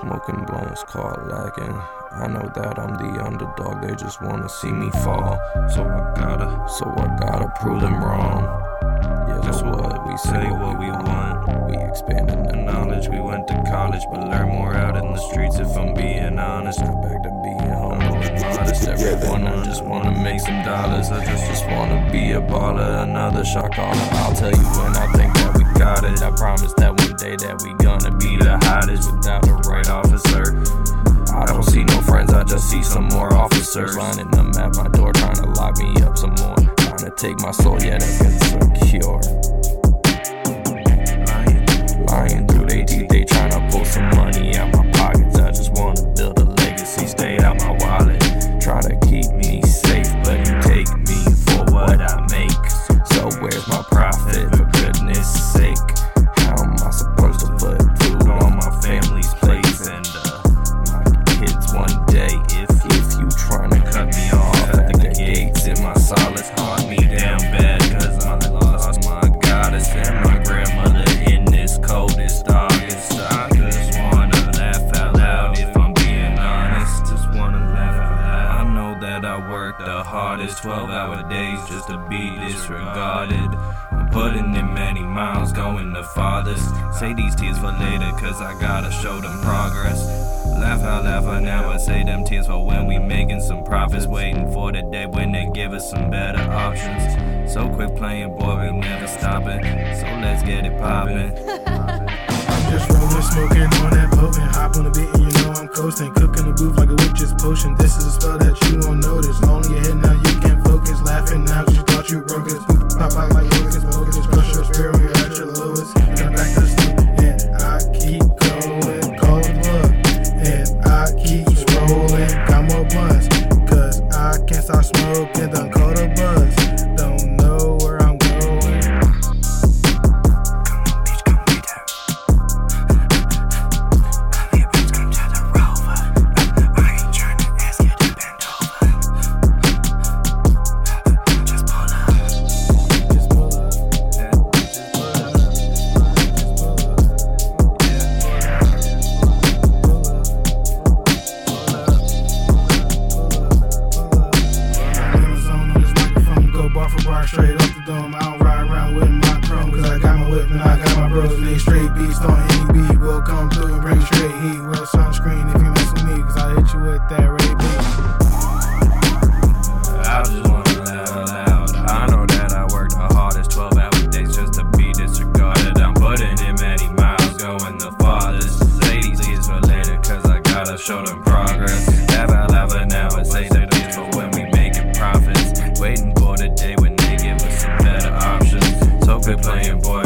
Smoking blunts caught lacking. I know that I'm the underdog, they just wanna see me fall. So I gotta, so I gotta prove them wrong. Yeah, that's what we say, what we want. We expanding the knowledge. We went to college, but learn more out in the streets. If I'm being honest, go back to being humble and modest. Everyone, I just wanna make some dollars. I just just wanna be a baller, another shot caller. I'll tell you when I think that we got it. I promise that one day that we gonna be the hottest without the I see some more officers lining them at my door, trying to lock me up some more. Trying to take my soul, yeah, that's insecure. Lying, lying through they teeth, they trying to pull some money out my pockets. I just wanna build a legacy, stay out my wallet. Try to keep me safe, but you take me for what I make. So where's my profit? For goodness sake, how am I supposed to put food on my family's plates and uh, my kids one day? You trying to cut me off at the gates in my solace, haunt me down bad, cause I lost my goddess and my grandmother in this coldest August. I just wanna laugh out loud if I'm being honest. Just wanna laugh out loud. I know that I work the hardest 12 hour days just to be disregarded. I'm putting in many miles going the farthest. Say these tears for later, cause I gotta show them progress. Laugh out laugh out now, I say them tears for when we making some profits. Waiting for the day when they give us some better options. So quit playing, boy, we never stopping. So let's get it poppin'. Just rolling, smoking on that potent. Hop on the beat and you know I'm coasting. Cooking the booth like a witch's potion. This is a spell that you won't notice. Only a hit straight off the dome. I don't ride around with my chrome, cause I got my whip and I got my bros, and they straight beats on any beat. We'll come through and bring straight heat. Wear sunscreen if you mess with me, cause I hit you with that Ray B. I just wanna laugh out. I know that I work the hardest 12 hour days just to be disregarded. I'm putting in many miles, going the farthest. Say these things for later, cause I gotta show them been playing, boy.